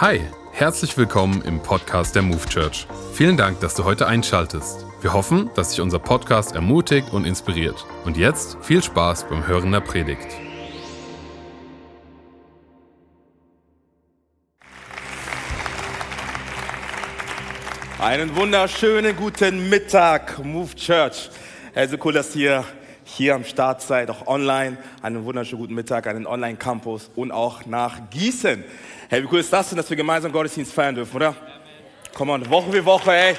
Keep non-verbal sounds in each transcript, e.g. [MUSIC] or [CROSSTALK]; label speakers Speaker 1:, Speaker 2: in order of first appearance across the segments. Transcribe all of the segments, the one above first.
Speaker 1: Hi, herzlich willkommen im Podcast der Move Church. Vielen Dank, dass du heute einschaltest. Wir hoffen, dass dich unser Podcast ermutigt und inspiriert. Und jetzt viel Spaß beim Hören der Predigt.
Speaker 2: Einen wunderschönen guten Mittag, Move Church. Hey, so cool, dass ihr hier am Start seid, auch online. Einen wunderschönen guten Mittag an den Online-Campus und auch nach Gießen. Hey, wie cool ist das denn, dass wir gemeinsam Gottesdienst feiern dürfen, oder? Komm on, Woche für Woche, ey,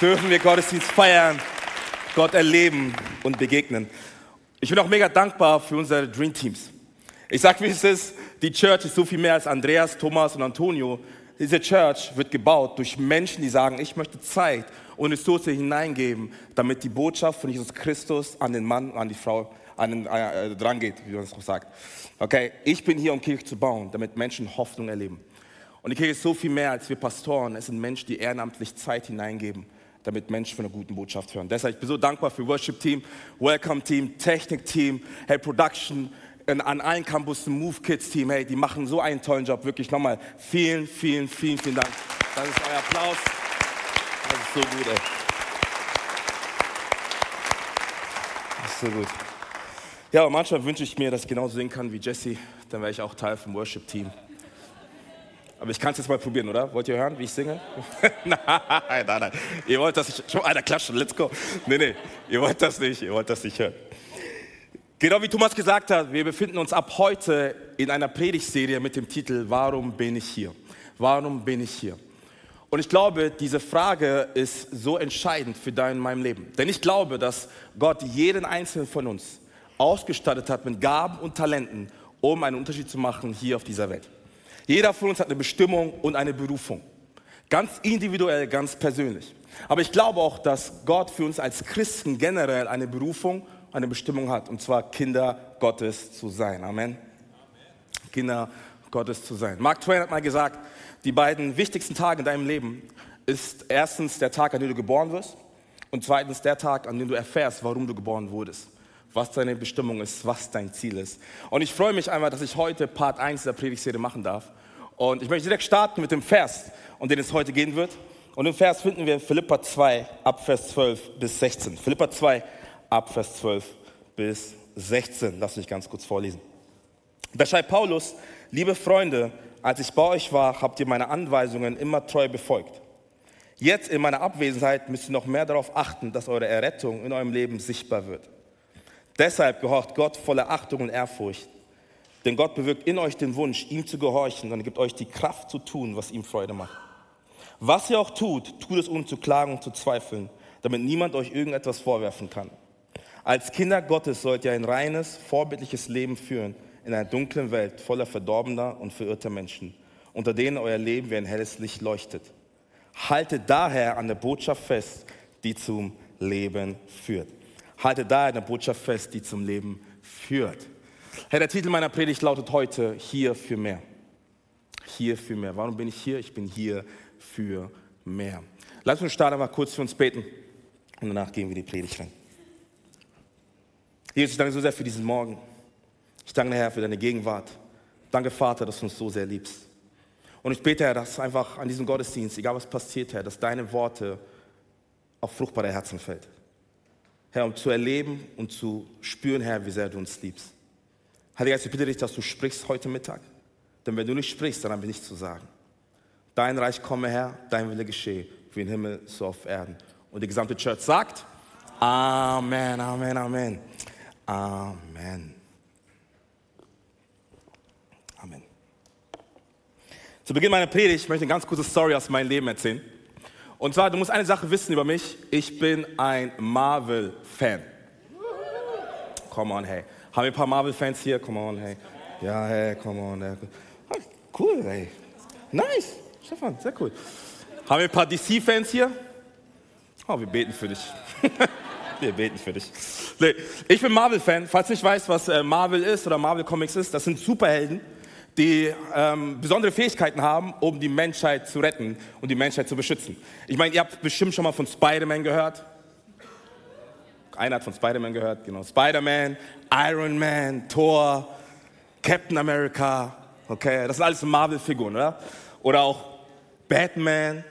Speaker 2: dürfen wir Gottesdienst feiern, Gott erleben und begegnen. Ich bin auch mega dankbar für unsere Dream Teams. Ich sag, wie es ist, die Church ist so viel mehr als Andreas, Thomas und Antonio. Diese Church wird gebaut durch Menschen, die sagen, ich möchte Zeit und Ressourcen hineingeben, damit die Botschaft von Jesus Christus an den Mann, an die Frau an den, äh, dran geht, wie man es auch sagt. Okay, ich bin hier, um Kirche zu bauen, damit Menschen Hoffnung erleben. Und die Kirche ist so viel mehr als wir Pastoren. Es sind Menschen, die ehrenamtlich Zeit hineingeben, damit Menschen von einer guten Botschaft hören. Deshalb ich bin ich so dankbar für Worship Team, Welcome Team, Technik Team, Hey Production, an allen Campussen, Move Kids Team, hey, die machen so einen tollen Job. Wirklich nochmal vielen, vielen, vielen, vielen Dank. Das ist euer Applaus. Das ist so gut, ey. Das ist so gut. Ja, aber manchmal wünsche ich mir, dass ich genauso singen kann wie Jesse. Dann wäre ich auch Teil vom Worship Team. Aber ich kann es jetzt mal probieren, oder? Wollt ihr hören, wie ich singe? [LAUGHS] nein, nein, nein. Ihr wollt das nicht. Schon einer klatschen, let's go. Nee, nee, ihr wollt das nicht. Ihr wollt das nicht hören. Genau wie Thomas gesagt hat, wir befinden uns ab heute in einer Predigtserie mit dem Titel Warum bin ich hier? Warum bin ich hier? Und ich glaube, diese Frage ist so entscheidend für dein und mein Leben. Denn ich glaube, dass Gott jeden einzelnen von uns ausgestattet hat mit Gaben und Talenten, um einen Unterschied zu machen hier auf dieser Welt. Jeder von uns hat eine Bestimmung und eine Berufung. Ganz individuell, ganz persönlich. Aber ich glaube auch, dass Gott für uns als Christen generell eine Berufung eine Bestimmung hat, und zwar Kinder Gottes zu sein. Amen. Amen. Kinder Gottes zu sein. Mark Twain hat mal gesagt, die beiden wichtigsten Tage in deinem Leben ist erstens der Tag, an dem du geboren wirst und zweitens der Tag, an dem du erfährst, warum du geboren wurdest, was deine Bestimmung ist, was dein Ziel ist. Und ich freue mich einmal, dass ich heute Part 1 der Predigtserie machen darf. Und ich möchte direkt starten mit dem Vers, um den es heute gehen wird. Und den Vers finden wir in Philippa 2, ab Vers 12 bis 16. Philippa 2, ab Vers 12 bis 16. Lass mich ganz kurz vorlesen. Da schreibt Paulus, liebe Freunde, als ich bei euch war, habt ihr meine Anweisungen immer treu befolgt. Jetzt in meiner Abwesenheit müsst ihr noch mehr darauf achten, dass eure Errettung in eurem Leben sichtbar wird. Deshalb gehorcht Gott voller Achtung und Ehrfurcht. Denn Gott bewirkt in euch den Wunsch, ihm zu gehorchen und gibt euch die Kraft zu tun, was ihm Freude macht. Was ihr auch tut, tut es ohne zu klagen und zu zweifeln, damit niemand euch irgendetwas vorwerfen kann. Als Kinder Gottes sollt ihr ein reines, vorbildliches Leben führen in einer dunklen Welt voller verdorbener und verirrter Menschen, unter denen euer Leben wie ein helles Licht leuchtet. Haltet daher an der Botschaft fest, die zum Leben führt. Haltet daher an der Botschaft fest, die zum Leben führt. Herr, der Titel meiner Predigt lautet heute Hier für mehr. Hier für mehr. Warum bin ich hier? Ich bin hier für mehr. Lass uns starten mal kurz für uns beten und danach gehen wir die Predigt rein. Jesus, ich danke so sehr für diesen Morgen. Ich danke, Herr, für deine Gegenwart. Danke, Vater, dass du uns so sehr liebst. Und ich bete, Herr, dass einfach an diesem Gottesdienst, egal was passiert, Herr, dass deine Worte auf fruchtbare Herzen fällt. Herr, um zu erleben und zu spüren, Herr, wie sehr du uns liebst. Heiliger Geist, ich bitte dich, dass du sprichst heute Mittag. Denn wenn du nicht sprichst, dann habe ich nichts zu sagen. Dein Reich komme, Herr, dein Wille geschehe, wie im Himmel, so auf Erden. Und die gesamte Church sagt, Amen, Amen. Amen. Amen. Zu Beginn meiner Predigt möchte ich eine ganz kurze Story aus meinem Leben erzählen. Und zwar, du musst eine Sache wissen über mich. Ich bin ein Marvel-Fan. Come on, hey. Haben wir ein paar Marvel-Fans hier? Come on, hey. Ja, hey, come on. Hey. Ah, cool, hey. Nice. Stefan, sehr cool. Haben wir ein paar DC-Fans hier? Oh, wir beten für dich. [LAUGHS] wir beten für dich. Nee, ich bin Marvel-Fan. Falls du nicht weißt, was äh, Marvel ist oder Marvel Comics ist, das sind Superhelden, die ähm, besondere Fähigkeiten haben, um die Menschheit zu retten und die Menschheit zu beschützen. Ich meine, ihr habt bestimmt schon mal von Spider-Man gehört. Einer hat von Spider-Man gehört, genau. Spider-Man, Iron Man, Thor, Captain America, Okay, das sind alles Marvel-Figuren, oder? Oder auch Batman.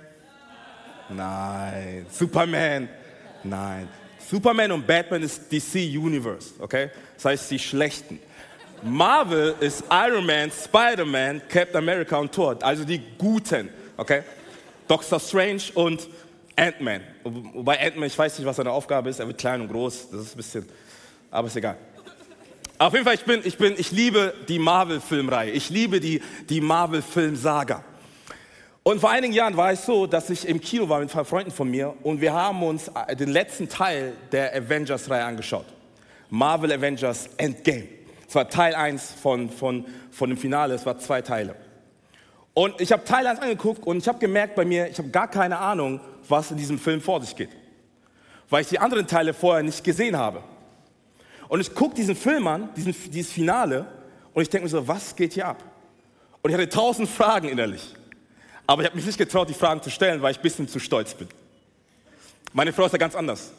Speaker 2: Nein. Superman. Nein. Superman und Batman ist DC Universe, okay? Das heißt die Schlechten. Marvel ist Iron Man, Spider-Man, Captain America und Thor, also die Guten, okay? Doctor Strange und Ant-Man. Wobei Ant-Man, ich weiß nicht, was seine Aufgabe ist, er wird klein und groß, das ist ein bisschen, aber ist egal. Auf jeden Fall, ich bin, ich bin, ich liebe die Marvel-Filmreihe. Ich liebe die, die Marvel-Film-Saga. Und vor einigen Jahren war es so, dass ich im Kino war mit paar Freunden von mir und wir haben uns den letzten Teil der Avengers-Reihe angeschaut. Marvel Avengers Endgame. Es war Teil 1 von, von, von dem Finale, es war zwei Teile. Und ich habe Teil 1 angeguckt und ich habe gemerkt bei mir, ich habe gar keine Ahnung, was in diesem Film vor sich geht. Weil ich die anderen Teile vorher nicht gesehen habe. Und ich gucke diesen Film an, diesen, dieses Finale, und ich denke mir so, was geht hier ab? Und ich hatte tausend Fragen innerlich. Aber ich habe mich nicht getraut, die Fragen zu stellen, weil ich ein bisschen zu stolz bin. Meine Frau ist ja ganz anders.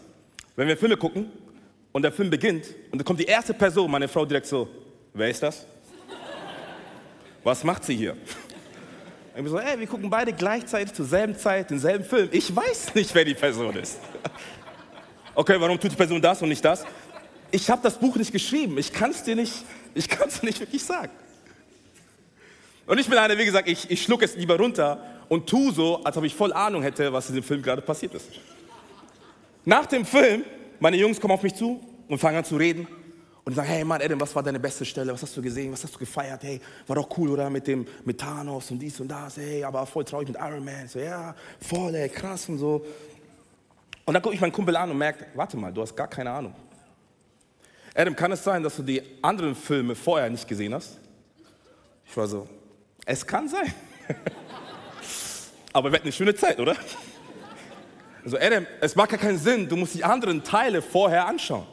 Speaker 2: Wenn wir Filme gucken und der Film beginnt und dann kommt die erste Person, meine Frau direkt so, wer ist das? Was macht sie hier? Und [LAUGHS] ich so, ey, wir gucken beide gleichzeitig zur selben Zeit denselben Film. Ich weiß nicht, wer die Person ist. [LAUGHS] Okay, warum tut die Person das und nicht das? ich habe das Buch nicht geschrieben. Ich kann es dir nicht, ich kann nicht wirklich sagen. Und ich bin einer, wie gesagt, ich, ich schluck es lieber runter und tu so, als ob ich voll Ahnung hätte, was in dem Film gerade passiert ist. Nach dem Film, meine Jungs kommen auf mich zu und fangen an zu reden und sagen, hey Mann, Adam, was war deine beste Stelle? Was hast du gesehen? Was hast du gefeiert? Hey, war doch cool, oder? Mit dem mit Thanos und dies und das. Hey, aber voll traurig mit Iron Man. So, ja, voll, ey, krass und so. Und dann gucke ich meinen Kumpel an und merke, warte mal, du hast gar keine Ahnung. Adam, kann es sein, dass du die anderen Filme vorher nicht gesehen hast? Ich war so, es kann sein. [LAUGHS] Aber wir hatten eine schöne Zeit, oder? Also Adam, es macht gar keinen Sinn, du musst die anderen Teile vorher anschauen.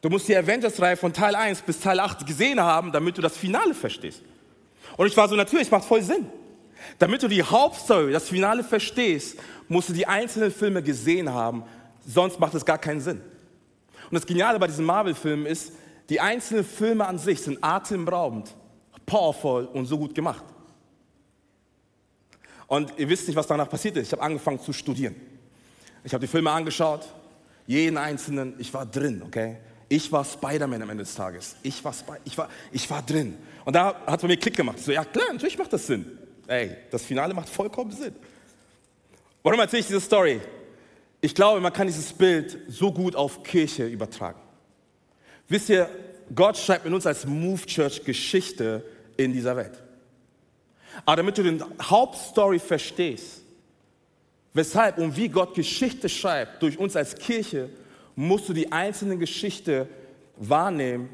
Speaker 2: Du musst die Avengers-Reihe von Teil 1 bis Teil 8 gesehen haben, damit du das Finale verstehst. Und ich war so, natürlich, macht voll Sinn. Damit du die Hauptstory, das Finale verstehst, musst du die einzelnen Filme gesehen haben, sonst macht es gar keinen Sinn. Und das Geniale bei diesen Marvel-Filmen ist, die einzelnen Filme an sich sind atemberaubend, powerful und so gut gemacht. Und ihr wisst nicht, was danach passiert ist. Ich habe angefangen zu studieren. Ich habe die Filme angeschaut, jeden einzelnen, ich war drin, okay? Ich war Spider-Man am Ende des Tages. Ich war, ich, war, ich war drin. Und da hat es bei mir Klick gemacht. So, ja klar, natürlich macht das Sinn. Ey, das Finale macht vollkommen Sinn. Warum erzähle ich diese Story? Ich glaube, man kann dieses Bild so gut auf Kirche übertragen. Wisst ihr, Gott schreibt mit uns als Move Church Geschichte in dieser Welt. Aber damit du den Hauptstory verstehst, weshalb und wie Gott Geschichte schreibt durch uns als Kirche, musst du die einzelnen Geschichte wahrnehmen,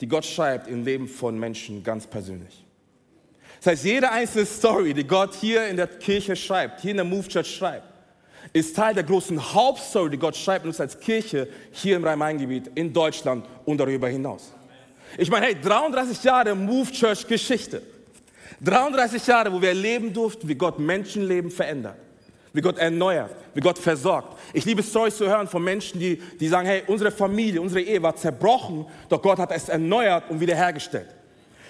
Speaker 2: die Gott schreibt im Leben von Menschen ganz persönlich. Das heißt, jede einzelne Story, die Gott hier in der Kirche schreibt, hier in der Move Church schreibt, ist Teil der großen Hauptstory, die Gott schreibt uns als Kirche hier im Rhein-Main-Gebiet, in Deutschland und darüber hinaus. Ich meine, hey, 33 Jahre Move Church Geschichte. 33 Jahre, wo wir erleben durften, wie Gott Menschenleben verändert, wie Gott erneuert, wie Gott versorgt. Ich liebe Stories zu hören von Menschen, die, die sagen, hey, unsere Familie, unsere Ehe war zerbrochen, doch Gott hat es erneuert und wiederhergestellt.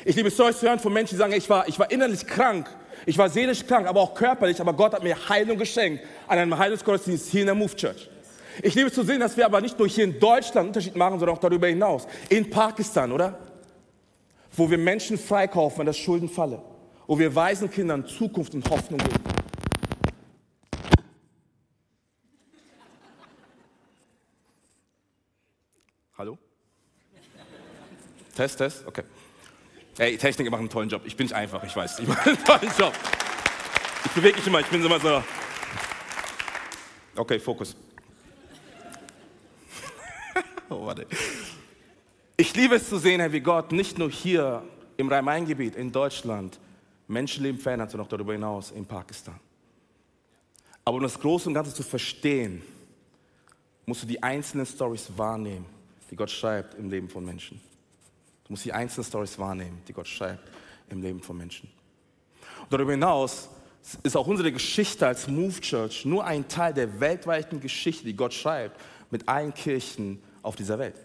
Speaker 2: Ich liebe Stories zu hören von Menschen, die sagen, hey, ich war, ich war innerlich krank, ich war seelisch krank, aber auch körperlich, aber Gott hat mir Heilung geschenkt an einem Heilungsgottesdienst hier in der Move Church. Ich liebe zu sehen, dass wir aber nicht nur hier in Deutschland einen Unterschied machen, sondern auch darüber hinaus. In Pakistan, oder? Wo wir Menschen freikaufen, wenn das Schulden falle. Wo wir weisen Kindern Zukunft und Hoffnung geben. Hallo? Test, Test, okay. Ey, Techniker machen einen tollen Job. Ich bin nicht einfach, ich weiß. Ich mache einen tollen Job. Ich bewege mich immer, ich bin immer so. Okay, Fokus. [LAUGHS] oh, warte. Ich liebe es zu sehen, wie Gott nicht nur hier im Rhein-Main-Gebiet, in Deutschland, Menschenleben verändert, sondern auch darüber hinaus in Pakistan. Aber um das Große und Ganze zu verstehen, musst du die einzelnen Stories wahrnehmen, die Gott schreibt im Leben von Menschen. Du musst die einzelnen Stories wahrnehmen, die Gott schreibt im Leben von Menschen. Und darüber hinaus ist auch unsere Geschichte als Move Church nur ein Teil der weltweiten Geschichte, die Gott schreibt mit allen Kirchen auf dieser Welt.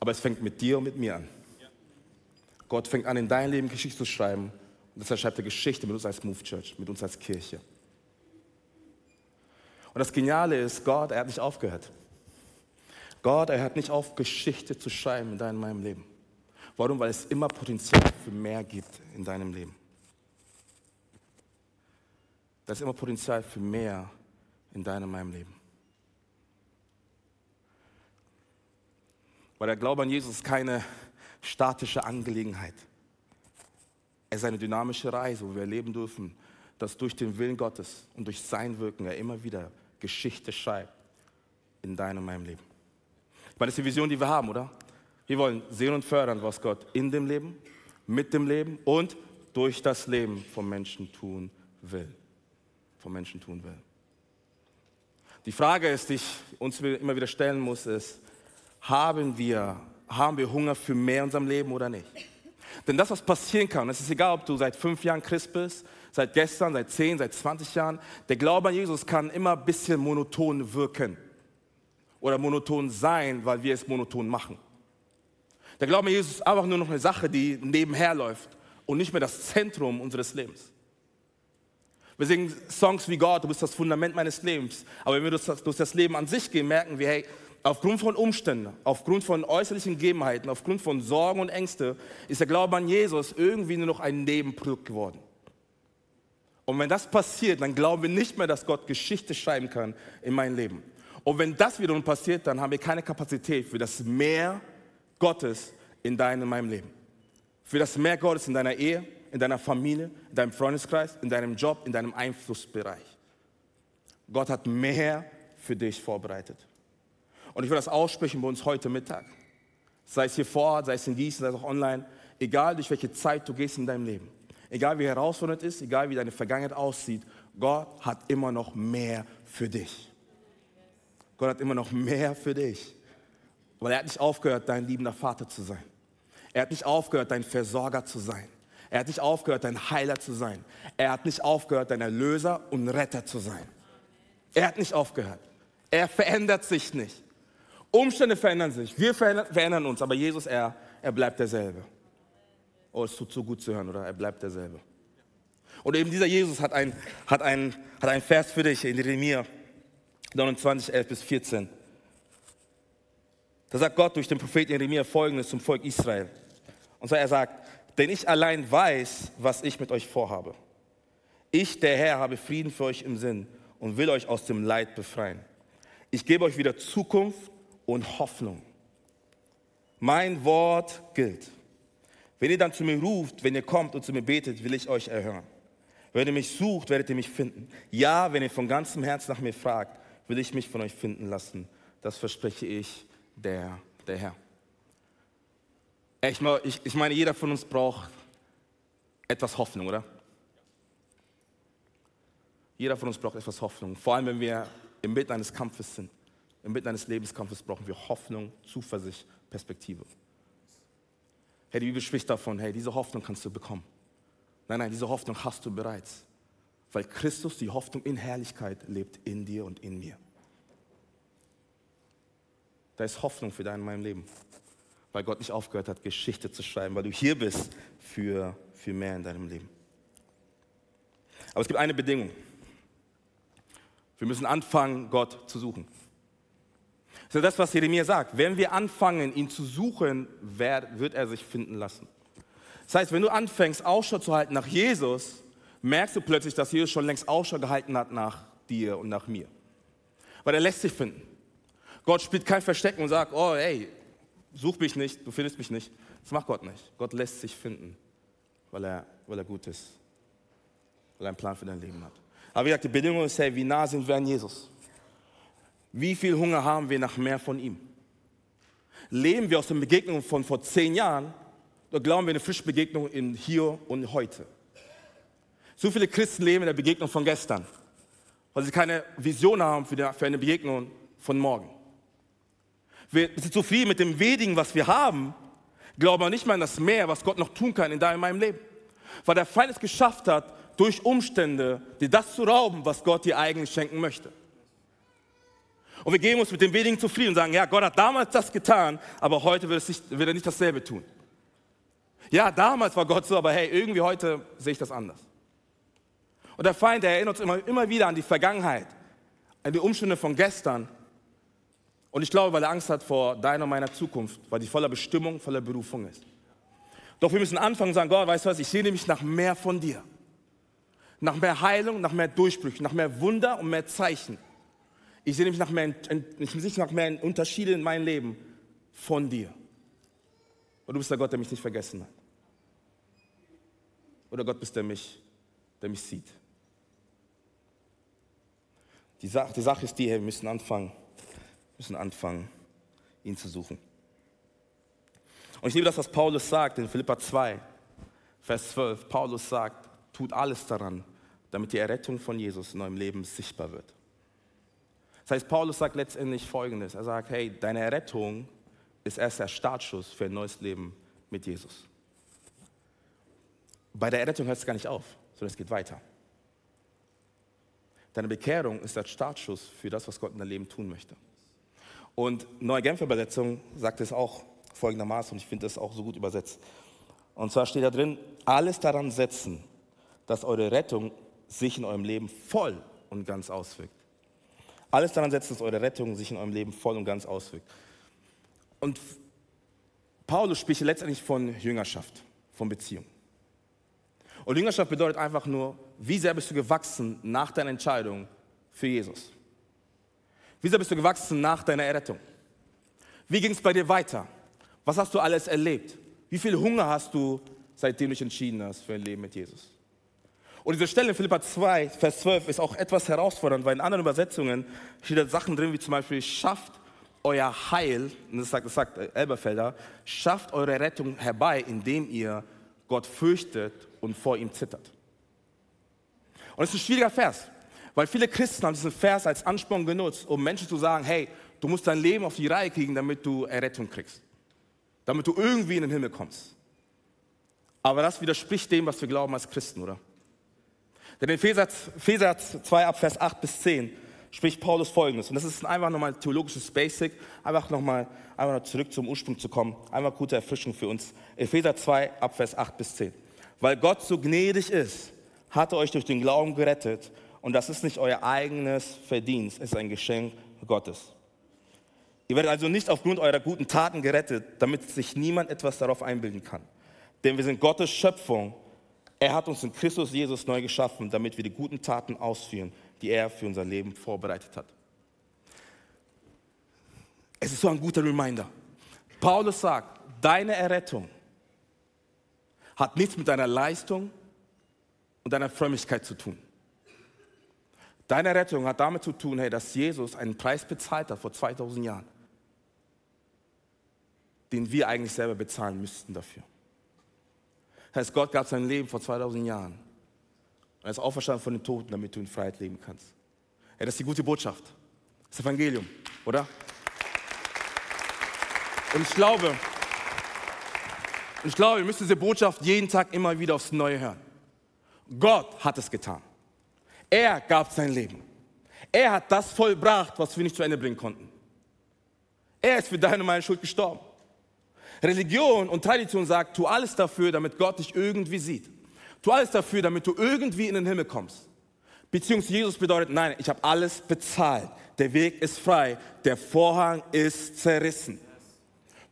Speaker 2: Aber es fängt mit dir und mit mir an. Gott fängt an, in dein Leben Geschichte zu schreiben. Und deshalb schreibt er Geschichte mit uns als Move Church, mit uns als Kirche. Und das Geniale ist, Gott, er hat nicht aufgehört. Gott, er hat nicht auf, Geschichte zu schreiben in deinem Leben. Warum? Weil es immer Potenzial für mehr gibt in deinem Leben. Da ist immer Potenzial für mehr in deinem meinem Leben. Weil der Glaube an Jesus ist keine statische Angelegenheit. Es ist eine dynamische Reise, wo wir erleben dürfen, dass durch den Willen Gottes und durch sein Wirken er immer wieder Geschichte schreibt in deinem meinem Leben. Meine, das ist die Vision, die wir haben, oder? Wir wollen sehen und fördern, was Gott in dem Leben, mit dem Leben und durch das Leben vom Menschen tun will. Vom Menschen tun will. Die Frage ist, die ich uns immer wieder stellen muss, ist, haben wir, haben wir Hunger für mehr in unserem Leben oder nicht? Denn das, was passieren kann, es ist egal, ob du seit fünf Jahren Christ bist, seit gestern, seit zehn, seit 20 Jahren, der Glaube an Jesus kann immer ein bisschen monoton wirken oder monoton sein, weil wir es monoton machen. Der Glaube an Jesus ist einfach nur noch eine Sache, die nebenher läuft und nicht mehr das Zentrum unseres Lebens. Wir singen Songs wie Gott, du bist das Fundament meines Lebens. Aber wenn wir durch das, durch das Leben an sich gehen, merken wir, hey, aufgrund von Umständen, aufgrund von äußerlichen Gegebenheiten, aufgrund von Sorgen und Ängsten, ist der Glaube an Jesus irgendwie nur noch ein Nebenprodukt geworden. Und wenn das passiert, dann glauben wir nicht mehr, dass Gott Geschichte schreiben kann in meinem Leben. Und wenn das wiederum passiert, dann haben wir keine Kapazität für das Meer Gottes in deinem, in meinem Leben. Für das Meer Gottes in deiner Ehe, in deiner Familie, in deinem Freundeskreis, in deinem Job, in deinem Einflussbereich. Gott hat mehr für dich vorbereitet. Und ich will das aussprechen bei uns heute Mittag. Sei es hier vor Ort, sei es in Gießen, sei es auch online. Egal durch welche Zeit du gehst in deinem Leben. Egal wie herausfordernd es ist, egal wie deine Vergangenheit aussieht. Gott hat immer noch mehr für dich. Gott hat immer noch mehr für dich. Weil er hat nicht aufgehört, dein liebender Vater zu sein. Er hat nicht aufgehört, dein Versorger zu sein. Er hat nicht aufgehört, dein Heiler zu sein. Er hat nicht aufgehört, dein Erlöser und Retter zu sein. Er hat nicht aufgehört. Er verändert sich nicht. Umstände verändern sich, wir verändern uns, aber Jesus, er, er bleibt derselbe. Oh, es tut so gut zu hören, oder? Er bleibt derselbe. Und eben dieser Jesus hat einen hat ein, hat ein Vers für dich in Jeremia 29, 11 bis 14. Da sagt Gott durch den Propheten Jeremia folgendes zum Volk Israel. Und zwar er sagt, denn ich allein weiß, was ich mit euch vorhabe. Ich, der Herr, habe Frieden für euch im Sinn und will euch aus dem Leid befreien. Ich gebe euch wieder Zukunft und Hoffnung. Mein Wort gilt. Wenn ihr dann zu mir ruft, wenn ihr kommt und zu mir betet, will ich euch erhören. Wenn ihr mich sucht, werdet ihr mich finden. Ja, wenn ihr von ganzem Herzen nach mir fragt, will ich mich von euch finden lassen. Das verspreche ich, der, der Herr. Ich, ich meine, jeder von uns braucht etwas Hoffnung, oder? Jeder von uns braucht etwas Hoffnung, vor allem wenn wir inmitten eines Kampfes sind. Inmitten eines Lebenskampfes brauchen wir Hoffnung, Zuversicht, Perspektive. Hey, die Bibel spricht davon, hey, diese Hoffnung kannst du bekommen. Nein, nein, diese Hoffnung hast du bereits. Weil Christus, die Hoffnung in Herrlichkeit, lebt in dir und in mir. Da ist Hoffnung für dein und mein Leben. Weil Gott nicht aufgehört hat, Geschichte zu schreiben, weil du hier bist für, für mehr in deinem Leben. Aber es gibt eine Bedingung. Wir müssen anfangen, Gott zu suchen. Das ist das, was Jeremia sagt. Wenn wir anfangen, ihn zu suchen, wird er sich finden lassen. Das heißt, wenn du anfängst, Ausschau zu halten nach Jesus, merkst du plötzlich, dass Jesus schon längst Ausschau gehalten hat nach dir und nach mir. Weil er lässt sich finden. Gott spielt kein Verstecken und sagt, oh hey, such mich nicht, du findest mich nicht. Das macht Gott nicht. Gott lässt sich finden, weil er, weil er gut ist. Weil er einen Plan für dein Leben hat. Aber wie gesagt, die Bedingung ist, hey, wie nah sind wir an Jesus? Wie viel Hunger haben wir nach mehr von ihm? Leben wir aus den Begegnungen von vor zehn Jahren oder glauben wir eine frische Begegnung in hier und heute? So viele Christen leben in der Begegnung von gestern, weil sie keine Vision haben für, eine Begegnung von morgen. Wir sind zufrieden mit dem wenigen, was wir haben, glauben aber nicht mal an das Mehr, was Gott noch tun kann in deinem meinem Leben. Weil der Feind es geschafft hat, durch Umstände dir das zu rauben, was Gott dir eigentlich schenken möchte. Und wir geben uns mit dem wenigen zufrieden und sagen, ja, Gott hat damals das getan, aber heute wird, nicht, wird er nicht dasselbe tun. Ja, damals war Gott so, aber hey, irgendwie heute sehe ich das anders. Und der Feind, der erinnert uns immer, immer wieder an die Vergangenheit, an die Umstände von gestern. Und ich glaube, weil er Angst hat vor deiner und meiner Zukunft, weil die voller Bestimmung, voller Berufung ist. Doch wir müssen anfangen und sagen, Gott, weißt du was, ich sehe nämlich nach mehr von dir. Nach mehr Heilung, nach mehr Durchbrüchen, nach mehr Wunder und mehr Zeichen. Ich sehe nämlich nach mehr, ich sehe nach mehr Unterschiede in meinem Leben von dir. Und du bist der Gott, der mich nicht vergessen hat. Oder Gott bist der mich, der mich sieht. Die Sache, die Sache ist die, wir müssen anfangen, müssen anfangen, ihn zu suchen. Und ich liebe das, was Paulus sagt in Philippa 2, Vers 12. Paulus sagt, tut alles daran, damit die Errettung von Jesus in eurem Leben sichtbar wird. Das heißt, Paulus sagt letztendlich Folgendes. Er sagt, hey, deine Errettung ist erst der Startschuss für ein neues Leben mit Jesus. Bei der Errettung hört es gar nicht auf, sondern es geht weiter. Deine Bekehrung ist der Startschuss für das, was Gott in deinem Leben tun möchte. Und Neue Genfer Übersetzung sagt es auch folgendermaßen, und ich finde das auch so gut übersetzt. Und zwar steht da drin, alles daran setzen, dass eure Rettung sich in eurem Leben voll und ganz auswirkt. Alles daran setzen, dass eure Rettung sich in eurem Leben voll und ganz auswirkt. Und Paulus spricht letztendlich von Jüngerschaft, von Beziehung. Und Jüngerschaft bedeutet einfach nur, wie sehr bist du gewachsen nach deiner Entscheidung für Jesus? Wie sehr bist du gewachsen nach deiner Errettung? Wie ging es bei dir weiter? Was hast du alles erlebt? Wie viel Hunger hast du, seitdem du dich entschieden hast für ein Leben mit Jesus? Und diese Stelle in Philippa 2, Vers 12 ist auch etwas herausfordernd, weil in anderen Übersetzungen steht da Sachen drin, wie zum Beispiel, schafft euer Heil, und das sagt, das sagt Elberfelder, schafft eure Rettung herbei, indem ihr Gott fürchtet und vor ihm zittert. Und es ist ein schwieriger Vers, weil viele Christen haben diesen Vers als Ansporn genutzt, um Menschen zu sagen, hey, du musst dein Leben auf die Reihe kriegen, damit du Errettung kriegst. Damit du irgendwie in den Himmel kommst. Aber das widerspricht dem, was wir glauben als Christen, oder? Denn in Epheser 2 ab Vers 8 bis 10 spricht Paulus folgendes. Und das ist einfach nochmal ein theologisches Basic, einfach nochmal einfach noch zurück zum Ursprung zu kommen. Einmal gute Erfrischung für uns. Epheser 2 ab Vers 8 bis 10. Weil Gott so gnädig ist, hat er euch durch den Glauben gerettet. Und das ist nicht euer eigenes Verdienst, es ist ein Geschenk Gottes. Ihr werdet also nicht aufgrund eurer guten Taten gerettet, damit sich niemand etwas darauf einbilden kann. Denn wir sind Gottes Schöpfung. Er hat uns in Christus Jesus neu geschaffen, damit wir die guten Taten ausführen, die er für unser Leben vorbereitet hat. Es ist so ein guter Reminder. Paulus sagt, deine Errettung hat nichts mit deiner Leistung und deiner Frömmigkeit zu tun. Deine Rettung hat damit zu tun, hey, dass Jesus einen Preis bezahlt hat vor 2000 Jahren, den wir eigentlich selber bezahlen müssten dafür. Das heißt, Gott gab sein Leben vor 2000 Jahren er ist auferstanden von den Toten, damit du in Freiheit leben kannst. Ja, das ist die gute Botschaft. Das Evangelium, oder? Und ich glaube, und ich glaube, wir müssen diese Botschaft jeden Tag immer wieder aufs Neue hören. Gott hat es getan. Er gab sein Leben. Er hat das vollbracht, was wir nicht zu Ende bringen konnten. Er ist für deine und meine Schuld gestorben. Religion und Tradition sagt, tu alles dafür, damit Gott dich irgendwie sieht. Tu alles dafür, damit du irgendwie in den Himmel kommst. Beziehung zu Jesus bedeutet, nein, ich habe alles bezahlt. Der Weg ist frei. Der Vorhang ist zerrissen.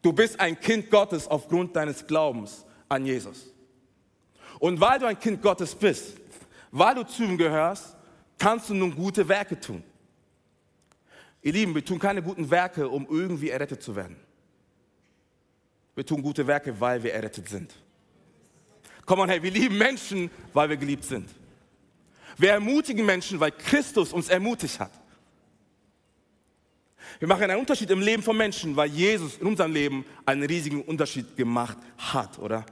Speaker 2: Du bist ein Kind Gottes aufgrund deines Glaubens an Jesus. Und weil du ein Kind Gottes bist, weil du zu ihm gehörst, kannst du nun gute Werke tun. Ihr Lieben, wir tun keine guten Werke, um irgendwie errettet zu werden. Wir tun gute Werke, weil wir errettet sind. Komm on, hey, wir lieben Menschen, weil wir geliebt sind. Wir ermutigen Menschen, weil Christus uns ermutigt hat. Wir machen einen Unterschied im Leben von Menschen, weil Jesus in unserem Leben einen riesigen Unterschied gemacht hat, oder?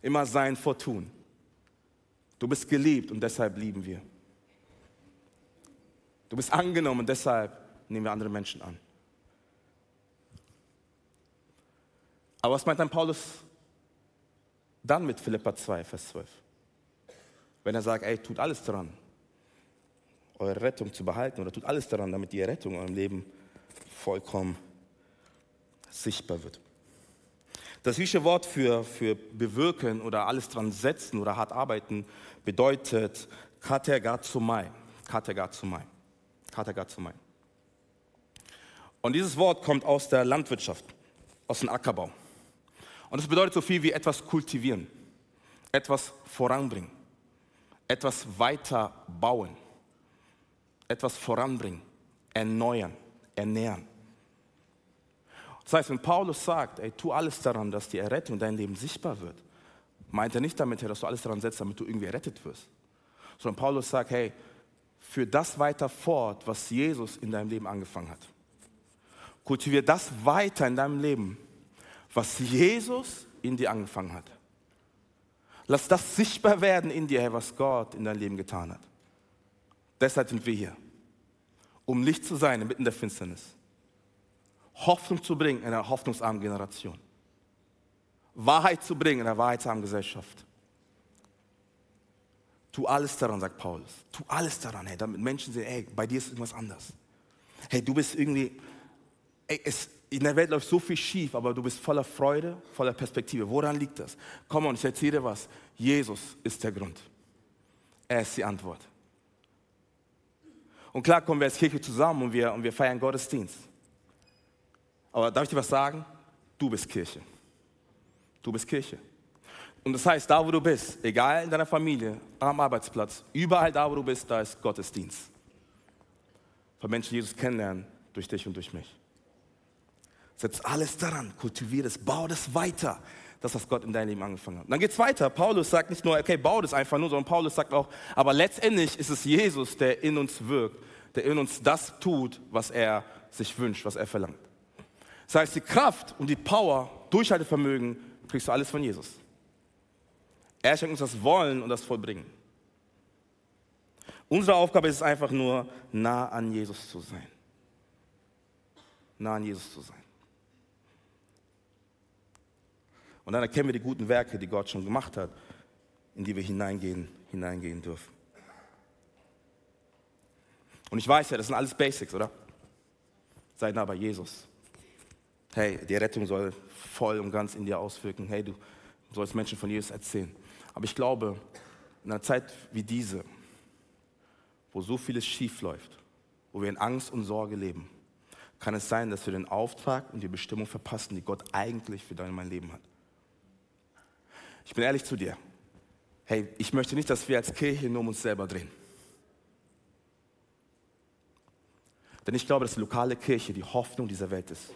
Speaker 2: Immer sein vor tun. Du bist geliebt und deshalb lieben wir. Du bist angenommen und deshalb nehmen wir andere Menschen an. Aber was meint dann Paulus dann mit Philippa 2, Vers 12. Wenn er sagt, ey, tut alles daran, eure Rettung zu behalten oder tut alles daran, damit die Rettung in eurem Leben vollkommen sichtbar wird. Das griechische Wort für, für bewirken oder alles dran setzen oder hart arbeiten bedeutet katergazomai. Katergazomai. Katergazomai. Und dieses Wort kommt aus der Landwirtschaft, aus dem Ackerbau. Und es bedeutet so viel wie etwas kultivieren, etwas voranbringen, etwas weiter bauen, etwas voranbringen, erneuern, ernähren. Das heißt, wenn Paulus sagt, ey, tu alles daran, dass die Errettung in deinem Leben sichtbar wird, meint er nicht damit, dass du alles daran setzt, damit du irgendwie errettet wirst. Sondern Paulus sagt, hey, führ das weiter fort, was Jesus in deinem Leben angefangen hat. Kultivier das weiter in deinem Leben, was Jesus in dir angefangen hat. Lass das sichtbar werden in dir, was Gott in deinem Leben getan hat. Deshalb sind wir hier, um Licht zu sein inmitten der Finsternis. Hoffnung zu bringen in einer hoffnungsarmen Generation. Wahrheit zu bringen in einer wahrheitsarmen Gesellschaft. Tu alles daran, sagt Paulus. Tu alles daran, hey, damit Menschen sehen, hey, bei dir ist irgendwas anders. Hey, du bist irgendwie, ey, es, in der Welt läuft so viel schief, aber du bist voller Freude, voller Perspektive. Woran liegt das? Komm und ich erzähle dir was. Jesus ist der Grund. Er ist die Antwort. Und klar kommen wir als Kirche zusammen und wir, und wir feiern Gottesdienst. Aber darf ich dir was sagen? Du bist Kirche. Du bist Kirche. Und das heißt, da wo du bist, egal in deiner Familie, am Arbeitsplatz, überall da wo du bist, da ist Gottesdienst. Weil Menschen Jesus kennenlernen durch dich und durch mich. Setz alles daran, kultiviere es, bau das weiter. Das, was Gott in deinem Leben angefangen hat. Und dann geht es weiter. Paulus sagt nicht nur, okay, bau das einfach nur, sondern Paulus sagt auch, aber letztendlich ist es Jesus, der in uns wirkt, der in uns das tut, was er sich wünscht, was er verlangt. Das heißt, die Kraft und die Power, Durchhaltevermögen, kriegst du alles von Jesus. Er schenkt uns das Wollen und das Vollbringen. Unsere Aufgabe ist es einfach nur, nah an Jesus zu sein. Nah an Jesus zu sein. Und dann erkennen wir die guten Werke, die Gott schon gemacht hat, in die wir hineingehen, hineingehen dürfen. Und ich weiß ja, das sind alles Basics, oder? Sei nah bei Jesus. Hey, die Rettung soll voll und ganz in dir auswirken. Hey, du sollst Menschen von Jesus erzählen. Aber ich glaube, in einer Zeit wie diese, wo so vieles schief läuft, wo wir in Angst und Sorge leben, kann es sein, dass wir den Auftrag und die Bestimmung verpassen, die Gott eigentlich für dein Leben hat. Ich bin ehrlich zu dir. Hey, ich möchte nicht, dass wir als Kirche nur um uns selber drehen. Denn ich glaube, dass die lokale Kirche die Hoffnung dieser Welt ist.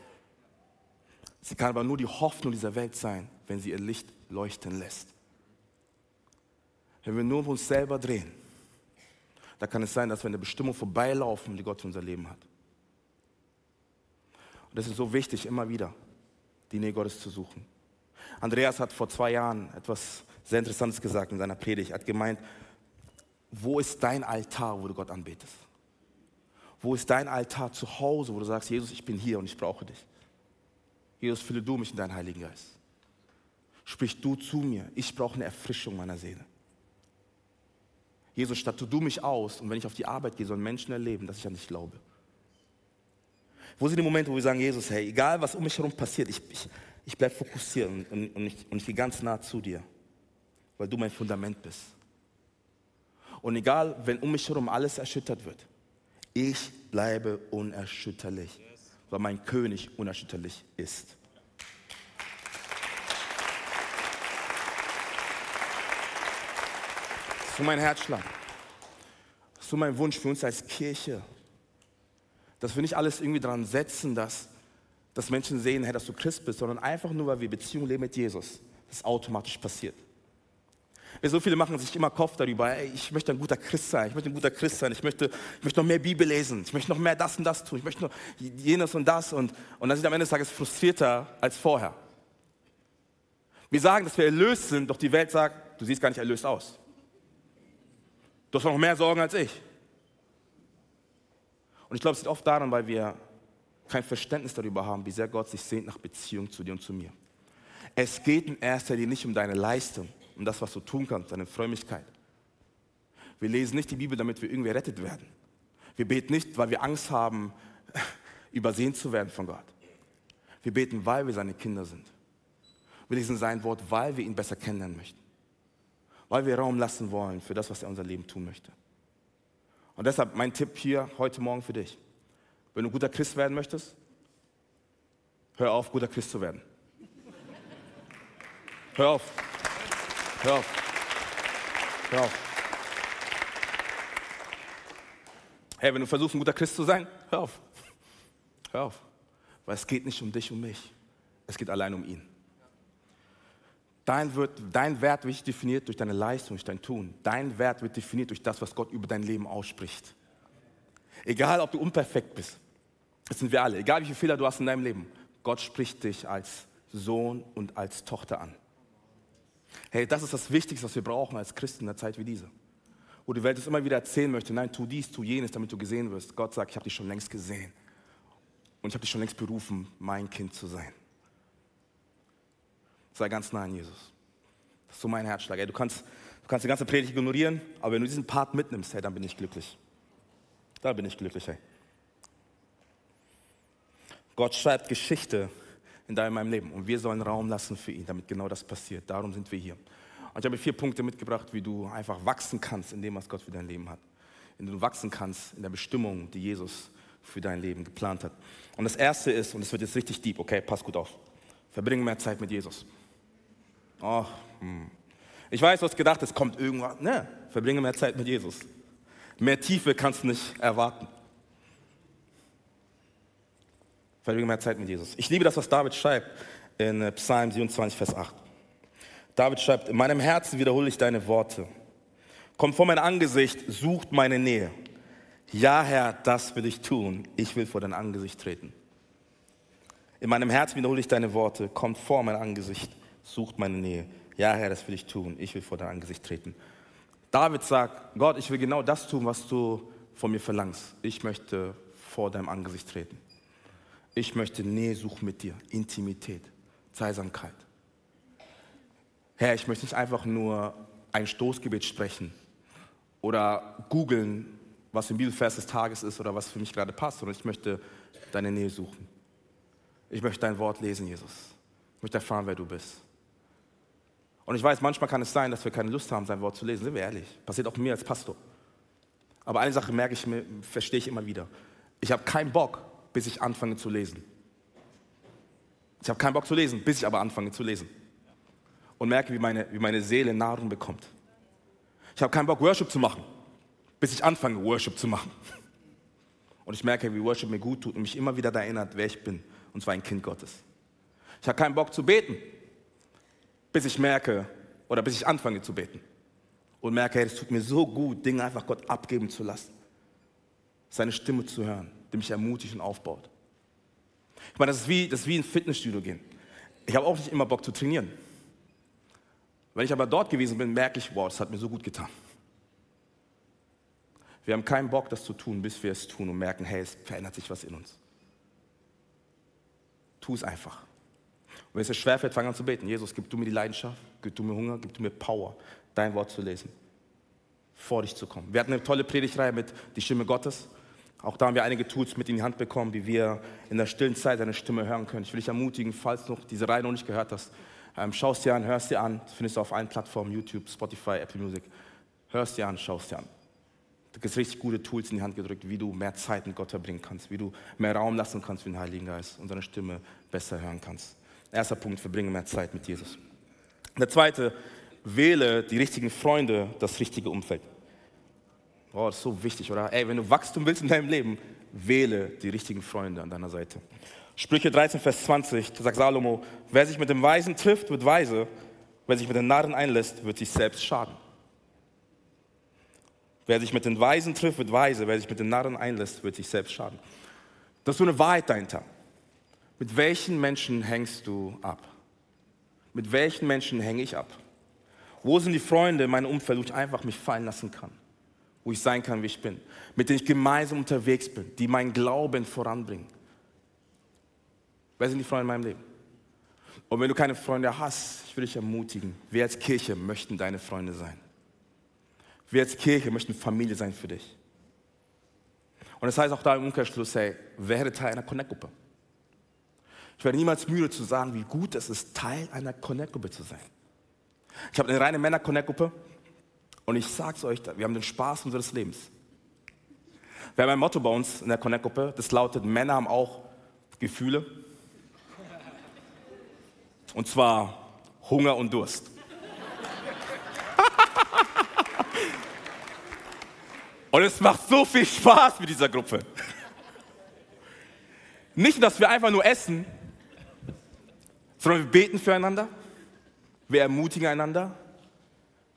Speaker 2: Sie kann aber nur die Hoffnung dieser Welt sein, wenn sie ihr Licht leuchten lässt. Wenn wir nur um uns selber drehen, da kann es sein, dass wir eine Bestimmung vorbeilaufen, die Gott für unser Leben hat. Und es ist so wichtig, immer wieder die Nähe Gottes zu suchen. Andreas hat vor zwei Jahren etwas sehr Interessantes gesagt in seiner Predigt. Er hat gemeint, wo ist dein Altar, wo du Gott anbetest? Wo ist dein Altar zu Hause, wo du sagst, Jesus, ich bin hier und ich brauche dich? Jesus, fülle du mich in deinen Heiligen Geist. Sprich du zu mir. Ich brauche eine Erfrischung meiner Seele. Jesus, statte du mich aus und wenn ich auf die Arbeit gehe, sollen Menschen erleben, dass ich an dich glaube. Wo sind die Momente, wo wir sagen, Jesus, hey, egal was um mich herum passiert, ich, ich, ich bleibe fokussiert und, und, ich, und ich gehe ganz nah zu dir, weil du mein Fundament bist. Und egal, wenn um mich herum alles erschüttert wird, ich bleibe unerschütterlich, weil mein König unerschütterlich ist. So mein Herzschlag. So mein Wunsch für uns als Kirche, dass wir nicht alles irgendwie daran setzen, dass dass Menschen sehen, hey, dass du Christ bist, sondern einfach nur, weil wir Beziehung leben mit Jesus, das automatisch passiert. So viele machen sich immer Kopf darüber, ey, ich möchte ein guter Christ sein, ich möchte ein guter Christ sein, ich möchte, ich möchte noch mehr Bibel lesen, ich möchte noch mehr das und das tun, ich möchte noch jenes und das und, und dann sind am Ende des Tages frustrierter als vorher. Wir sagen, dass wir erlöst sind, doch die Welt sagt, du siehst gar nicht erlöst aus. Du hast noch mehr Sorgen als ich. Und ich glaube, es liegt oft daran, weil wir kein Verständnis darüber haben, wie sehr Gott sich sehnt nach Beziehung zu dir und zu mir. Es geht in erster Linie nicht um deine Leistung, um das, was du tun kannst, deine Frömmigkeit. Wir lesen nicht die Bibel, damit wir irgendwie rettet werden. Wir beten nicht, weil wir Angst haben, [LAUGHS] übersehen zu werden von Gott. Wir beten, weil wir seine Kinder sind. Wir lesen sein Wort, weil wir ihn besser kennenlernen möchten. Weil wir Raum lassen wollen für das, was er in unser Leben tun möchte. Und deshalb mein Tipp hier heute Morgen für dich. Wenn du guter Christ werden möchtest, hör auf, guter Christ zu werden. Hör auf. Hör auf. Hör auf. Hey, wenn du versuchst, ein guter Christ zu sein, hör auf. Hör auf. Weil es geht nicht um dich, um mich. Es geht allein um ihn. Dein, wird, dein Wert wird definiert durch deine Leistung, durch dein Tun. Dein Wert wird definiert durch das, was Gott über dein Leben ausspricht. Egal, ob du unperfekt bist, das sind wir alle, egal wie viele Fehler du hast in deinem Leben, Gott spricht dich als Sohn und als Tochter an. Hey, das ist das Wichtigste, was wir brauchen als Christen in einer Zeit wie diese. Wo die Welt es immer wieder erzählen möchte, nein, tu dies, tu jenes, damit du gesehen wirst. Gott sagt, ich habe dich schon längst gesehen. Und ich habe dich schon längst berufen, mein Kind zu sein. Sei ganz nah an Jesus. Das ist so mein Herzschlag. Ey, du, kannst, du kannst die ganze Predigt ignorieren, aber wenn du diesen Part mitnimmst, hey, dann bin ich glücklich. Da bin ich glücklich. Hey. Gott schreibt Geschichte in deinem Leben und wir sollen Raum lassen für ihn, damit genau das passiert. Darum sind wir hier. Und ich habe vier Punkte mitgebracht, wie du einfach wachsen kannst in dem, was Gott für dein Leben hat. Wie du wachsen kannst in der Bestimmung, die Jesus für dein Leben geplant hat. Und das erste ist, und es wird jetzt richtig deep, okay, pass gut auf. Verbringe mehr Zeit mit Jesus. Oh, hm. Ich weiß, du hast gedacht, es kommt irgendwas. Ne, verbringe mehr Zeit mit Jesus. Mehr Tiefe kannst du nicht erwarten. Verbringe mehr Zeit mit Jesus. Ich liebe das, was David schreibt in äh, Psalm 27, Vers 8. David schreibt, in meinem Herzen wiederhole ich deine Worte. Kommt vor mein Angesicht, sucht meine Nähe. Ja, Herr, das will ich tun. Ich will vor dein Angesicht treten. In meinem Herzen wiederhole ich deine Worte. Kommt vor mein Angesicht, sucht meine Nähe. Ja, Herr, das will ich tun. Ich will vor dein Angesicht treten. David sagt, Gott, ich will genau das tun, was du von mir verlangst. Ich möchte vor deinem Angesicht treten. Ich möchte Nähe suchen mit dir, Intimität, Zweisamkeit. Herr, ich möchte nicht einfach nur ein Stoßgebet sprechen oder googeln, was im Bibelvers des Tages ist oder was für mich gerade passt, sondern ich möchte deine Nähe suchen. Ich möchte dein Wort lesen, Jesus. Ich möchte erfahren, wer du bist. Und ich weiß, manchmal kann es sein, dass wir keine Lust haben, sein Wort zu lesen. Sind wir ehrlich. Passiert auch mir als Pastor. Aber eine Sache merke ich mir, verstehe ich immer wieder. Ich habe keinen Bock, bis ich anfange zu lesen. Ich habe keinen Bock zu lesen, bis ich aber anfange zu lesen. Und merke, wie meine, wie meine Seele Nahrung bekommt. Ich habe keinen Bock, Worship zu machen, bis ich anfange, Worship zu machen. Und ich merke, wie Worship mir gut tut und mich immer wieder daran erinnert, wer ich bin. Und zwar ein Kind Gottes. Ich habe keinen Bock zu beten, bis ich merke oder bis ich anfange zu beten und merke, es tut mir so gut, Dinge einfach Gott abgeben zu lassen, seine Stimme zu hören, die mich ermutigt und aufbaut. Ich meine, das ist wie, das ist wie ins Fitnessstudio gehen. Ich habe auch nicht immer Bock zu trainieren. Wenn ich aber dort gewesen bin, merke ich, wow, das hat mir so gut getan. Wir haben keinen Bock, das zu tun, bis wir es tun und merken, hey, es verändert sich was in uns. Tu es einfach. wenn es dir schwerfällt, fang an zu beten. Jesus, gib du mir die Leidenschaft, gib du mir Hunger, gib du mir Power, dein Wort zu lesen, vor dich zu kommen. Wir hatten eine tolle Predigtreihe mit Die Stimme Gottes. Auch da haben wir einige Tools mit in die Hand bekommen, wie wir in der stillen Zeit deine Stimme hören können. Ich will dich ermutigen, falls du noch diese Reihe noch nicht gehört hast, ähm, schaust dir an, hörst dir an. Das findest du auf allen Plattformen, YouTube, Spotify, Apple Music. Hörst dir an, schaust dir an. Da gibt es richtig gute Tools in die Hand gedrückt, wie du mehr Zeit mit Gott verbringen kannst, wie du mehr Raum lassen kannst für den Heiligen Geist und seine Stimme besser hören kannst. Erster Punkt, verbringe mehr Zeit mit Jesus. Der zweite, wähle die richtigen Freunde, das richtige Umfeld. Oh, das ist so wichtig, oder? Ey, wenn du Wachstum willst in deinem Leben, wähle die richtigen Freunde an deiner Seite. Sprüche 13, Vers 20, da sagt Salomo, wer sich mit dem Weisen trifft, wird weise, wer sich mit den Narren einlässt, wird sich selbst schaden. Wer sich mit den Weisen trifft, wird weise. Wer sich mit den Narren einlässt, wird sich selbst schaden. Das ist so eine Wahrheit dahinter. Mit welchen Menschen hängst du ab? Mit welchen Menschen hänge ich ab? Wo sind die Freunde in meinem Umfeld, wo ich einfach mich fallen lassen kann? Wo ich sein kann, wie ich bin? Mit denen ich gemeinsam unterwegs bin, die meinen Glauben voranbringen. Wer sind die Freunde in meinem Leben? Und wenn du keine Freunde hast, ich will dich ermutigen, wir als Kirche möchten deine Freunde sein. Wir als Kirche möchten Familie sein für dich. Und das heißt auch da im Umkehrschluss, hey, werde Teil einer Connect-Gruppe. Ich werde niemals müde zu sagen, wie gut es ist, Teil einer Connect-Gruppe zu sein. Ich habe eine reine Männer-Connect-Gruppe und ich sage es euch, wir haben den Spaß unseres Lebens. Wir haben ein Motto bei uns in der Connect-Gruppe, das lautet, Männer haben auch Gefühle. Und zwar Hunger und Durst. [LAUGHS] und es macht so viel Spaß mit dieser Gruppe. Nicht, dass wir einfach nur essen, sondern wir beten füreinander, wir ermutigen einander,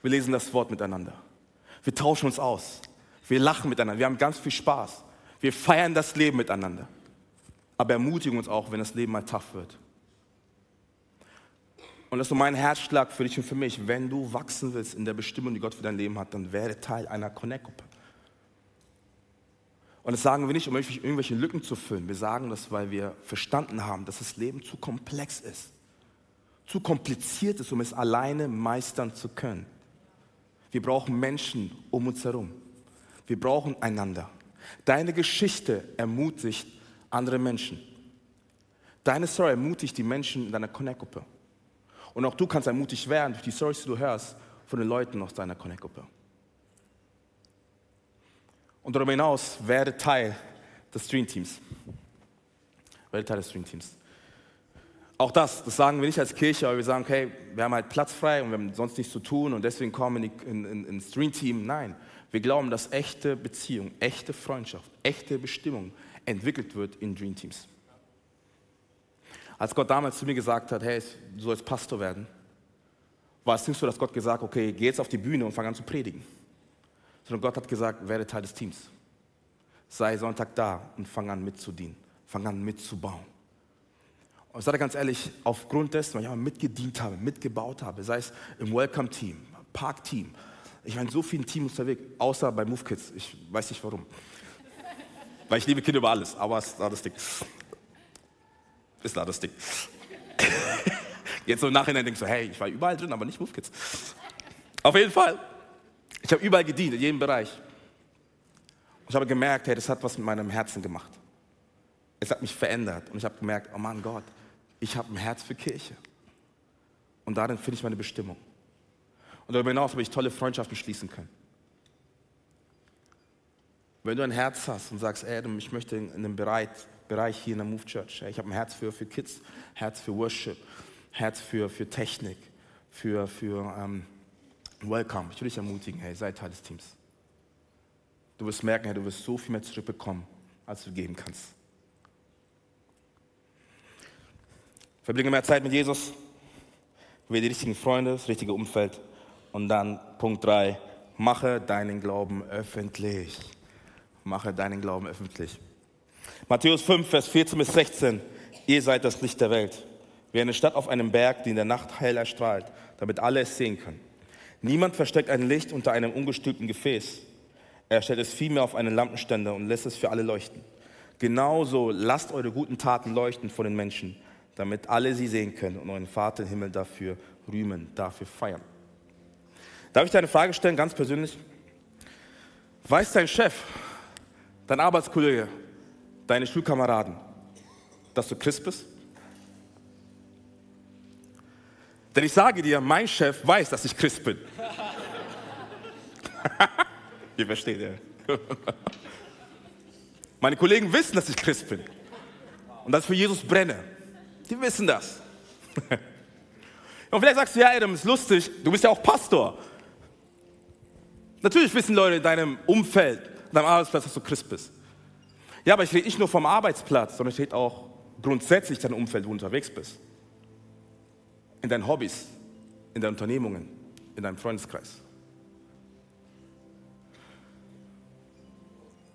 Speaker 2: wir lesen das Wort miteinander, wir tauschen uns aus, wir lachen miteinander, wir haben ganz viel Spaß, wir feiern das Leben miteinander, aber ermutigen uns auch, wenn das Leben mal tough wird. Und das ist so mein Herzschlag für dich und für mich. Wenn du wachsen willst in der Bestimmung, die Gott für dein Leben hat, dann werde Teil einer Connect-Gruppe. Und das sagen wir nicht, um irgendwelche Lücken zu füllen. Wir sagen das, weil wir verstanden haben, dass das Leben zu komplex ist. Zu kompliziert ist, um es alleine meistern zu können. Wir brauchen Menschen um uns herum. Wir brauchen einander. Deine Geschichte ermutigt andere Menschen. Deine Story ermutigt die Menschen in deiner Connect-Gruppe. Und auch du kannst ermutigt werden durch die Stories, die du hörst von den Leuten aus deiner Connect-Gruppe. Und darüber hinaus werde Teil des Stream-Teams. Werde Teil des Stream-Teams. Auch das, das sagen wir nicht als Kirche, aber wir sagen, okay, wir haben halt Platz frei und wir haben sonst nichts zu tun und deswegen kommen wir in, in, ins Stream-Team. Nein, wir glauben, dass echte Beziehung, echte Freundschaft, echte Bestimmung entwickelt wird in Dream Teams. Als Gott damals zu mir gesagt hat, hey, du sollst Pastor werden, war es nicht so, dass Gott gesagt hat, okay, geh jetzt auf die Bühne und fang an zu predigen. Sondern Gott hat gesagt, werde Teil des Teams. Sei Sonntag da und fang an mitzudienen, fang an mitzubauen. Und ich sage ganz ehrlich, aufgrund dessen, weil ich mitgedient habe, mitgebaut habe, sei es im Welcome-Team, Park-Team, ich in so vielen Teams unterwegs, außer bei Move Kids. Ich weiß nicht warum. Weil ich liebe Kinder über alles, aber es ist das Ding. Ist da das Ding. [LAUGHS] Jetzt so im Nachhinein denkst du, hey, ich war überall drin, aber nicht Move Kids. Auf jeden Fall. Ich habe überall gedient, in jedem Bereich. Und ich habe gemerkt, hey, das hat was mit meinem Herzen gemacht. Es hat mich verändert. Und ich habe gemerkt, oh Mann Gott, ich habe ein Herz für Kirche. Und darin finde ich meine Bestimmung. Und darüber hinaus habe ich tolle Freundschaften schließen können. Wenn du ein Herz hast und sagst, Adam, ich möchte in einem Bereich, Bereich hier in der Move Church. Ich habe ein Herz für, für Kids, Herz für Worship, Herz für, für Technik, für, für ähm, Welcome. Ich will dich ermutigen, hey, sei Teil des Teams. Du wirst merken, hey, du wirst so viel mehr zurückbekommen, als du geben kannst. Verbringe mehr Zeit mit Jesus, wähle die richtigen Freunde, das richtige Umfeld. Und dann Punkt 3, mache deinen Glauben öffentlich. Mache deinen Glauben öffentlich. Matthäus 5, Vers 14 bis 16. Ihr seid das Licht der Welt. Wie eine Stadt auf einem Berg, die in der Nacht hell erstrahlt, damit alle es sehen können. Niemand versteckt ein Licht unter einem ungestülpten Gefäß. Er stellt es vielmehr auf einen Lampenständer und lässt es für alle leuchten. Genauso lasst eure guten Taten leuchten vor den Menschen, damit alle sie sehen können und euren Vater im Himmel dafür rühmen, dafür feiern. Darf ich dir eine Frage stellen, ganz persönlich? Weiß dein Chef, dein Arbeitskollege, deine Schulkameraden, dass du Christ bist? Denn ich sage dir, mein Chef weiß, dass ich Christ bin. [LAUGHS] Ihr versteht, ja. Meine Kollegen wissen, dass ich Christ bin und dass ich für Jesus brenne. Die wissen das. Und vielleicht sagst du, ja, Adam, ist lustig, du bist ja auch Pastor. Natürlich wissen Leute in deinem Umfeld, in deinem Arbeitsplatz, dass du Christ bist. Ja, aber ich rede nicht nur vom Arbeitsplatz, sondern ich rede auch grundsätzlich dein Umfeld, wo du unterwegs bist. In deinen Hobbys, in deinen Unternehmungen, in deinem Freundeskreis.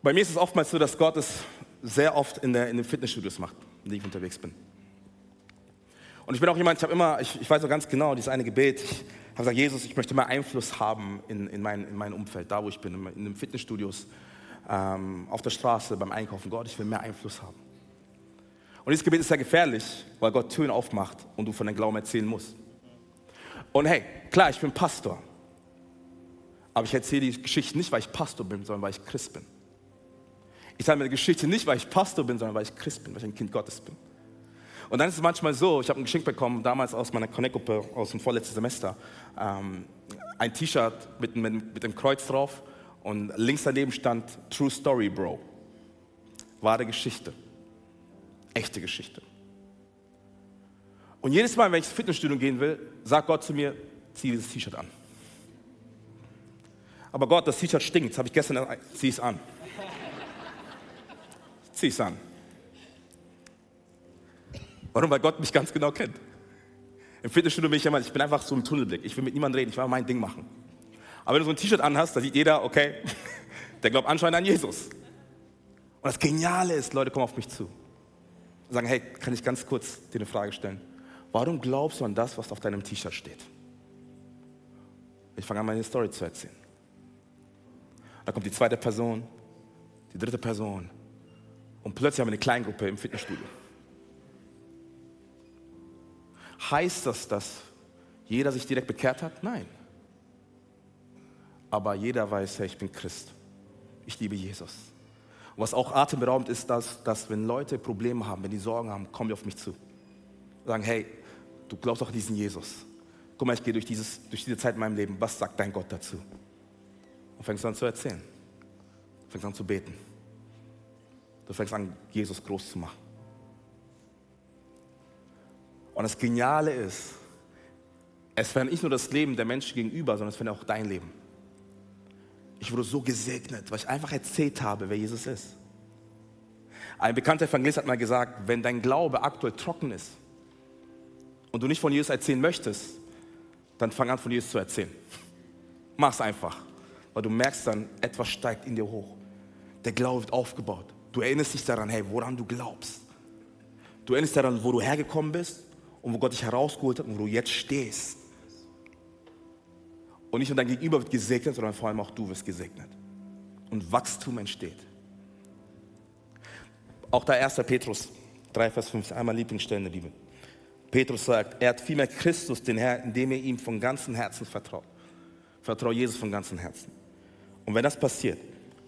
Speaker 2: Bei mir ist es oftmals so, dass Gott es sehr oft in, der, in den Fitnessstudios macht, in ich unterwegs bin. Und ich bin auch jemand, ich habe immer, ich, ich weiß auch ganz genau, dieses eine Gebet, ich, habe gesagt, Jesus, ich möchte mehr Einfluss haben in, in, mein, in mein Umfeld, da wo ich bin, in den Fitnessstudios, ähm, auf der Straße, beim Einkaufen. Gott, ich will mehr Einfluss haben. Und dieses Gebet ist sehr gefährlich, weil Gott Türen aufmacht und du von deinem Glauben erzählen musst. Und hey, klar, ich bin Pastor. Aber ich erzähle die Geschichte nicht, weil ich Pastor bin, sondern weil ich Christ bin. Ich mir die Geschichte nicht, weil ich Pastor bin, sondern weil ich Christ bin, weil ich ein Kind Gottes bin. Und dann ist es manchmal so, ich habe ein Geschenk bekommen, damals aus meiner Connect-Gruppe, aus dem vorletzten Semester, ähm, ein T-Shirt mit, mit, mit dem Kreuz drauf und links daneben stand True Story, Bro. Wahre Geschichte. Echte Geschichte. Und jedes Mal, wenn ich ins Fitnessstudio gehen will, sagt Gott zu mir, zieh dieses T-Shirt an. Aber Gott, das T-Shirt stinkt. Das habe ich gestern, zieh es an. Zieh es an. Warum? Weil Gott mich ganz genau kennt. Im Fitnessstudio bin ich immer, ich bin einfach so im Tunnelblick. Ich will mit niemandem reden, ich will mein Ding machen. Aber wenn du so ein T-Shirt anhast, da sieht jeder, okay, [LAUGHS] der glaubt anscheinend an Jesus. Und das Geniale ist, Leute kommen auf mich zu. Und sagen, hey, kann ich ganz kurz dir eine Frage stellen? Warum glaubst du an das, was auf deinem T-Shirt steht? Ich fange an, meine Story zu erzählen. Da kommt die zweite Person, die dritte Person. Und plötzlich haben wir eine Kleingruppe im Fitnessstudio. Heißt das, dass jeder sich direkt bekehrt hat? Nein. Aber jeder weiß, hey, ich bin Christ. Ich liebe Jesus. Und was auch atemberaubend ist, dass, dass wenn Leute Probleme haben, wenn die Sorgen haben, kommen die auf mich zu. Sagen, hey, du glaubst auch an diesen Jesus. Guck mal, ich gehe durch, dieses, durch diese Zeit in meinem Leben. Was sagt dein Gott dazu? Und fängst an zu erzählen. Du fängst an zu beten. Du fängst an, Jesus groß zu machen. Und das Geniale ist, es verändert nicht nur das Leben der Menschen gegenüber, sondern es verändert auch dein Leben. Ich wurde so gesegnet, weil ich einfach erzählt habe, wer Jesus ist. Ein bekannter Evangelist hat mal gesagt, wenn dein Glaube aktuell trocken ist und du nicht von Jesus erzählen möchtest, dann fang an von Jesus zu erzählen. [LAUGHS] Mach's einfach, weil du merkst dann, etwas steigt in dir hoch. Der Glaube wird aufgebaut. Du erinnerst dich daran, hey, woran du glaubst. Du erinnerst dich daran, wo du hergekommen bist und wo Gott dich herausgeholt hat und wo du jetzt stehst. Und nicht nur dein Gegenüber wird gesegnet, sondern vor allem auch du wirst gesegnet. Und Wachstum entsteht. Auch da 1. Petrus 3, Vers 5, einmal Lieblingsstellen der Liebe. Petrus sagt, er hat vielmehr Christus, den Herrn, indem er ihm von ganzem Herzen vertraut. Vertraue Jesus von ganzem Herzen. Und wenn das passiert,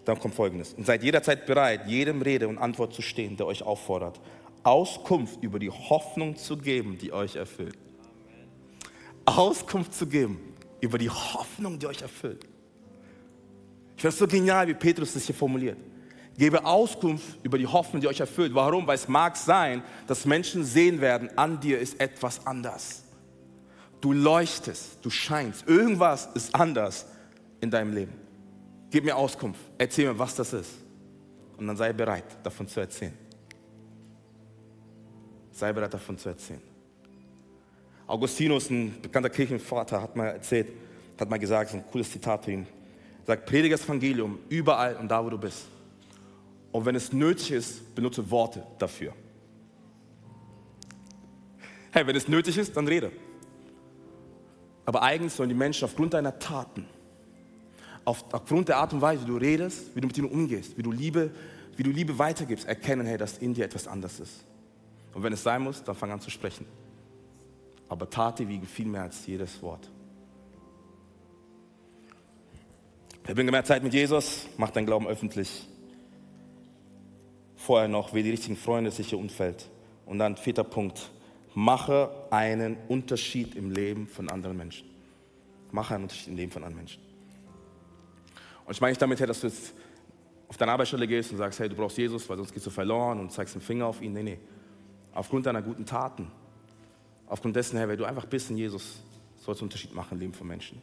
Speaker 2: dann kommt Folgendes. Und seid jederzeit bereit, jedem Rede und Antwort zu stehen, der euch auffordert. Auskunft über die Hoffnung zu geben, die euch erfüllt. Auskunft zu geben über die Hoffnung, die euch erfüllt. Ich finde es so genial, wie Petrus das hier formuliert. Gebe Auskunft über die Hoffnung, die euch erfüllt. Warum? Weil es mag sein, dass Menschen sehen werden, an dir ist etwas anders. Du leuchtest, du scheinst. Irgendwas ist anders in deinem Leben. Gib mir Auskunft. Erzähl mir, was das ist. Und dann sei bereit, davon zu erzählen. Sei bereit, davon zu erzählen. Augustinus, ein bekannter Kirchenvater, hat mal erzählt, hat mal gesagt, so ein cooles Zitat für ihn. Sagt, predige das Evangelium überall und da, wo du bist. Und wenn es nötig ist, benutze Worte dafür. Hey, wenn es nötig ist, dann rede. Aber eigentlich sollen die Menschen aufgrund deiner Taten, aufgrund der Art und Weise, wie du redest, wie du mit ihnen umgehst, wie du Liebe, wie du Liebe weitergibst, erkennen, hey, dass in dir etwas anders ist. Und wenn es sein muss, dann fang an zu sprechen. Aber Taten wiegen viel mehr als jedes Wort. Verbringe mehr Zeit mit Jesus, mach dein Glauben öffentlich. Vorher noch, wähle die richtigen Freunde, sicher Umfeld. Und dann vierter Punkt, mache einen Unterschied im Leben von anderen Menschen. Mache einen Unterschied im Leben von anderen Menschen. Und ich meine nicht damit, dass du jetzt auf deine Arbeitsstelle gehst und sagst, hey, du brauchst Jesus, weil sonst gehst du verloren und zeigst den Finger auf ihn. Nee, nee aufgrund deiner guten Taten, aufgrund dessen, Herr, wer du einfach bist in Jesus, sollst du einen Unterschied machen im Leben von Menschen.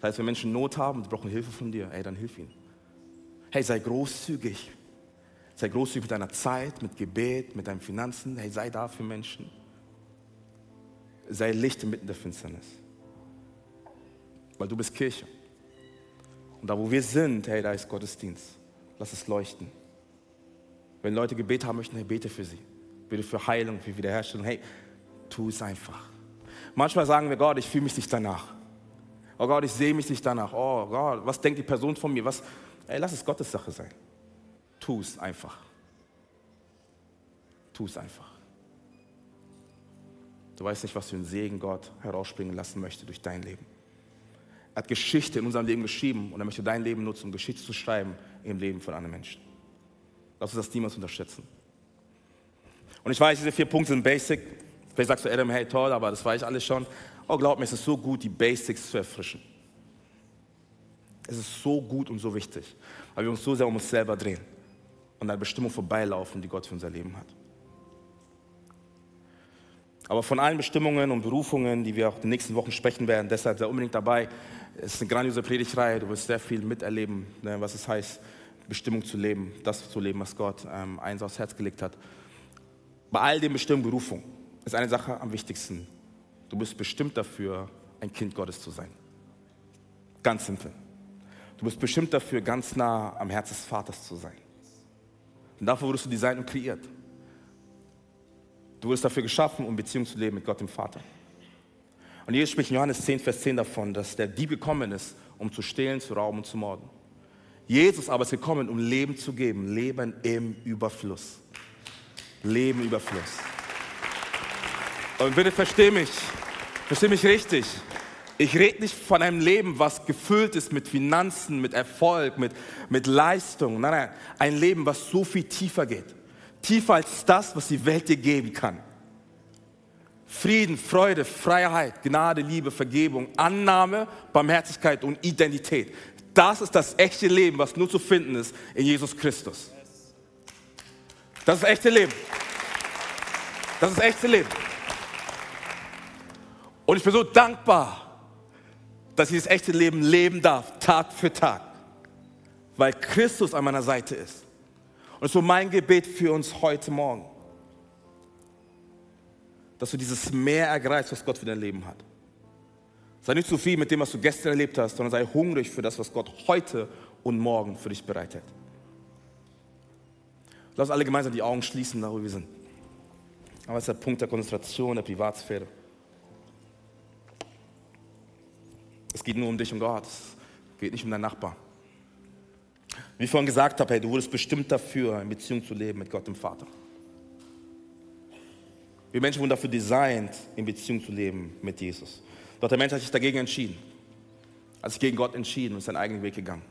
Speaker 2: Das heißt, wenn Menschen Not haben, die brauchen Hilfe von dir, ey, dann hilf ihnen. Hey, sei großzügig. Sei großzügig mit deiner Zeit, mit Gebet, mit deinen Finanzen. Hey, sei da für Menschen. Sei Licht inmitten der Finsternis. Weil du bist Kirche. Und da, wo wir sind, hey, da ist Gottesdienst. Lass es leuchten. Wenn Leute Gebet haben möchten, hey, bete für sie bitte für Heilung, für Wiederherstellung. Hey, tu es einfach. Manchmal sagen wir, Gott, ich fühle mich nicht danach. Oh Gott, ich sehe mich nicht danach. Oh Gott, was denkt die Person von mir? Was? Ey, lass es Gottes Sache sein. Tu es einfach. Tu es einfach. Du weißt nicht, was für einen Segen Gott herausspringen lassen möchte durch dein Leben. Er hat Geschichte in unserem Leben geschrieben und er möchte dein Leben nutzen, um Geschichte zu schreiben im Leben von anderen Menschen. Lass uns das niemals unterschätzen. Und ich weiß, diese vier Punkte sind basic. Vielleicht sagst du, Adam, hey, toll, aber das weiß ich alles schon. Oh, glaub mir, es ist so gut, die Basics zu erfrischen. Es ist so gut und so wichtig, weil wir uns so sehr um uns selber drehen und an Bestimmung vorbeilaufen, die Gott für unser Leben hat. Aber von allen Bestimmungen und Berufungen, die wir auch in den nächsten Wochen sprechen werden, deshalb sei unbedingt dabei. Es ist eine grandiose Predigtreihe, du wirst sehr viel miterleben, ne, was es heißt, Bestimmung zu leben, das zu leben, was Gott ähm, eins aufs Herz gelegt hat. Bei all den Bestimmungen Berufung ist eine Sache am wichtigsten. Du bist bestimmt dafür, ein Kind Gottes zu sein. Ganz simpel. Du bist bestimmt dafür, ganz nah am Herz des Vaters zu sein. Und dafür wurdest du designt und kreiert. Du wurdest dafür geschaffen, um Beziehung zu leben mit Gott dem Vater. Und Jesus spricht in Johannes 10, Vers 10 davon, dass der Dieb gekommen ist, um zu stehlen, zu rauben und zu morden. Jesus aber ist gekommen, um Leben zu geben, Leben im Überfluss. Leben Überfluss. Und bitte versteh mich, versteh mich richtig. Ich rede nicht von einem Leben, was gefüllt ist mit Finanzen, mit Erfolg, mit, mit Leistung. Nein, nein, ein Leben, was so viel tiefer geht. Tiefer als das, was die Welt dir geben kann. Frieden, Freude, Freiheit, Gnade, Liebe, Vergebung, Annahme, Barmherzigkeit und Identität. Das ist das echte Leben, was nur zu finden ist in Jesus Christus. Das ist echte Leben. Das ist echte Leben. Und ich bin so dankbar, dass ich das echte Leben leben darf, Tag für Tag, weil Christus an meiner Seite ist. Und so mein Gebet für uns heute Morgen, dass du dieses Meer ergreifst, was Gott für dein Leben hat. Sei nicht zu viel mit dem, was du gestern erlebt hast, sondern sei hungrig für das, was Gott heute und morgen für dich bereitet. Lass alle gemeinsam die Augen schließen, da wo wir sind. Aber es ist der Punkt der Konzentration, der Privatsphäre. Es geht nur um dich und Gott. Es geht nicht um deinen Nachbarn. Wie ich vorhin gesagt habe, hey, du wurdest bestimmt dafür, in Beziehung zu leben mit Gott dem Vater. Wir Menschen wurden dafür designt, in Beziehung zu leben mit Jesus. Doch der Mensch hat sich dagegen entschieden. Hat sich gegen Gott entschieden und ist seinen eigenen Weg gegangen.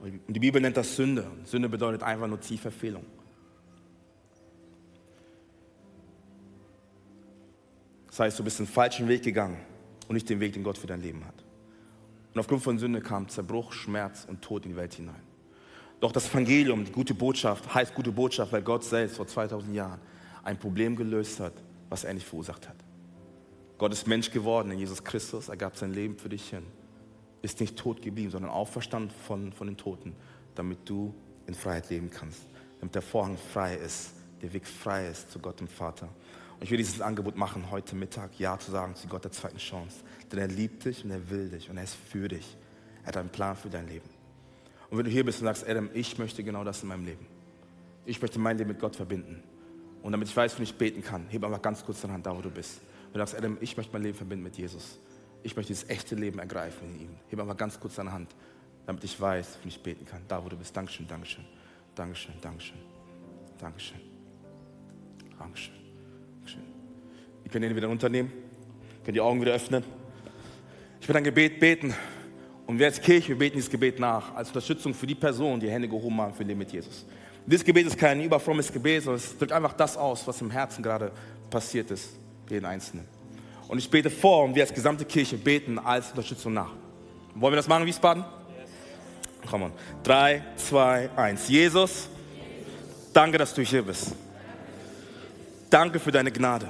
Speaker 2: Und die Bibel nennt das Sünde. Sünde bedeutet einfach nur Zielverfehlung. Das heißt, du bist den falschen Weg gegangen und nicht den Weg, den Gott für dein Leben hat. Und aufgrund von Sünde kam Zerbruch, Schmerz und Tod in die Welt hinein. Doch das Evangelium, die gute Botschaft, heißt gute Botschaft, weil Gott selbst vor 2000 Jahren ein Problem gelöst hat, was er nicht verursacht hat. Gott ist Mensch geworden in Jesus Christus, er gab sein Leben für dich hin, ist nicht tot geblieben, sondern auferstanden von, von den Toten, damit du in Freiheit leben kannst, damit der Vorhang frei ist, der Weg frei ist zu Gott dem Vater. Und ich will dieses Angebot machen, heute Mittag Ja zu sagen zu Gott der zweiten Chance. Denn er liebt dich und er will dich und er ist für dich. Er hat einen Plan für dein Leben. Und wenn du hier bist und sagst, Adam, ich möchte genau das in meinem Leben. Ich möchte mein Leben mit Gott verbinden. Und damit ich weiß, wenn ich beten kann, heb einfach ganz kurz deine Hand da, wo du bist. Wenn du sagst, Adam, ich möchte mein Leben verbinden mit Jesus. Ich möchte dieses echte Leben ergreifen in ihm. Heb einfach ganz kurz deine Hand, damit ich weiß, wenn ich beten kann. Da, wo du bist. Dankeschön, Dankeschön. Dankeschön, Dankeschön. Dankeschön. Dankeschön. Dankeschön. Ihr könnt ihn wieder unternehmen. Ihr könnt die Augen wieder öffnen. Ich werde ein Gebet beten. Und wir als Kirche, beten dieses Gebet nach, als Unterstützung für die Personen, die Hände gehoben haben für Leben mit Jesus. Und dieses Gebet ist kein überfrommes Gebet, sondern es drückt einfach das aus, was im Herzen gerade passiert ist, jeden Einzelnen. Und ich bete vor und wir als gesamte Kirche beten als Unterstützung nach. Wollen wir das machen, Wiesbaden? Yes. Komm on. Drei, zwei, eins. Jesus, danke, dass du hier bist. Danke für deine Gnade.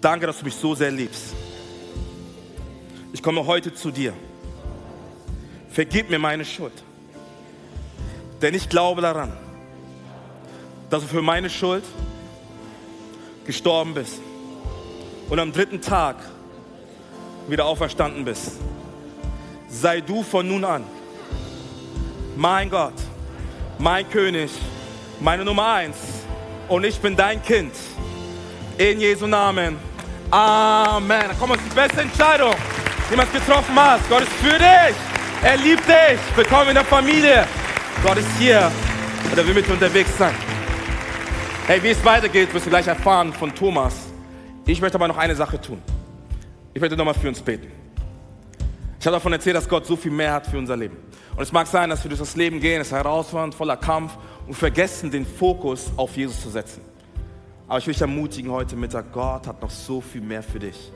Speaker 2: Danke, dass du mich so sehr liebst. Ich komme heute zu dir. Vergib mir meine Schuld. Denn ich glaube daran, dass du für meine Schuld gestorben bist und am dritten Tag wieder auferstanden bist. Sei du von nun an mein Gott, mein König, meine Nummer eins und ich bin dein Kind. In Jesu Namen. Amen. Komm, das ist die beste Entscheidung jemand getroffen hast. Gott ist für dich. Er liebt dich. Willkommen in der Familie. Gott ist hier und er will mit dir unterwegs sein. Hey, wie es weitergeht, wirst du gleich erfahren von Thomas. Ich möchte aber noch eine Sache tun. Ich möchte nochmal für uns beten. Ich habe davon erzählt, dass Gott so viel mehr hat für unser Leben. Und es mag sein, dass wir durch das Leben gehen, es ist herausfordernd, voller Kampf und vergessen, den Fokus auf Jesus zu setzen. Aber ich will dich ermutigen heute Mittag, Gott hat noch so viel mehr für dich.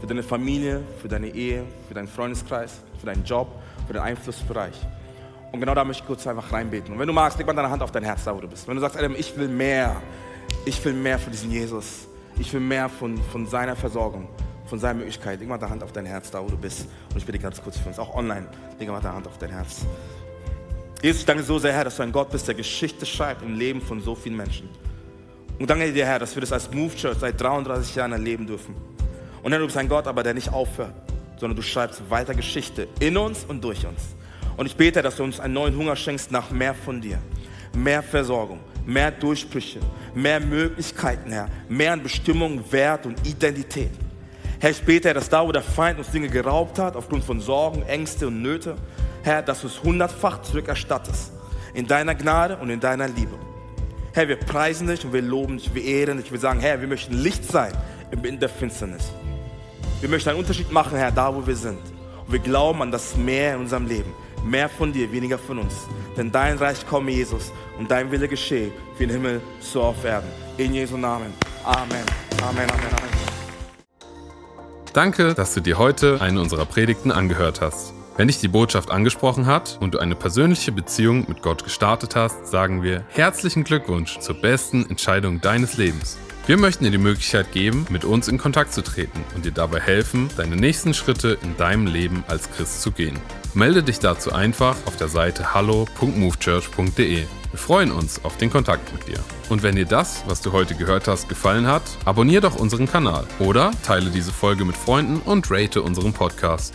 Speaker 2: Für deine Familie, für deine Ehe, für deinen Freundeskreis, für deinen Job, für deinen Einflussbereich. Und genau da möchte ich kurz einfach reinbeten. Und wenn du magst, leg mal deine Hand auf dein Herz, da wo du bist. Wenn du sagst, Adam, ich will mehr, ich will mehr von diesem Jesus. Ich will mehr von, von seiner Versorgung, von seiner Möglichkeit. Leg mal deine Hand auf dein Herz, da wo du bist. Und ich bitte ganz kurz für uns, auch online, leg mal deine Hand auf dein Herz. Jesus, ich danke so sehr, Herr, dass du ein Gott bist, der Geschichte schreibt im Leben von so vielen Menschen. Und danke dir, Herr, dass wir das als Move Church seit 33 Jahren erleben dürfen. Und Herr, du bist ein Gott, aber der nicht aufhört, sondern du schreibst weiter Geschichte in uns und durch uns. Und ich bete, dass du uns einen neuen Hunger schenkst nach mehr von dir, mehr Versorgung, mehr Durchbrüche, mehr Möglichkeiten, Herr, mehr an Bestimmung, Wert und Identität. Herr, ich bete, dass da, wo der Feind uns Dinge geraubt hat, aufgrund von Sorgen, Ängste und Nöte, Herr, dass du es hundertfach zurückerstattest. In deiner Gnade und in deiner Liebe. Herr, wir preisen dich und wir loben dich, wir ehren dich. Wir sagen, Herr, wir möchten Licht sein in der Finsternis. Wir möchten einen Unterschied machen, Herr, da wo wir sind. Und wir glauben an das Mehr in unserem Leben. Mehr von dir, weniger von uns. Denn dein Reich komme, Jesus, und dein Wille geschehe, wie im Himmel, so auf Erden. In Jesu Namen. Amen. Amen, Amen, Amen.
Speaker 1: Danke, dass du dir heute eine unserer Predigten angehört hast. Wenn dich die Botschaft angesprochen hat und du eine persönliche Beziehung mit Gott gestartet hast, sagen wir herzlichen Glückwunsch zur besten Entscheidung deines Lebens. Wir möchten dir die Möglichkeit geben, mit uns in Kontakt zu treten und dir dabei helfen, deine nächsten Schritte in deinem Leben als Christ zu gehen. Melde dich dazu einfach auf der Seite hallo.movechurch.de. Wir freuen uns auf den Kontakt mit dir. Und wenn dir das, was du heute gehört hast, gefallen hat, abonniere doch unseren Kanal oder teile diese Folge mit Freunden und rate unseren Podcast.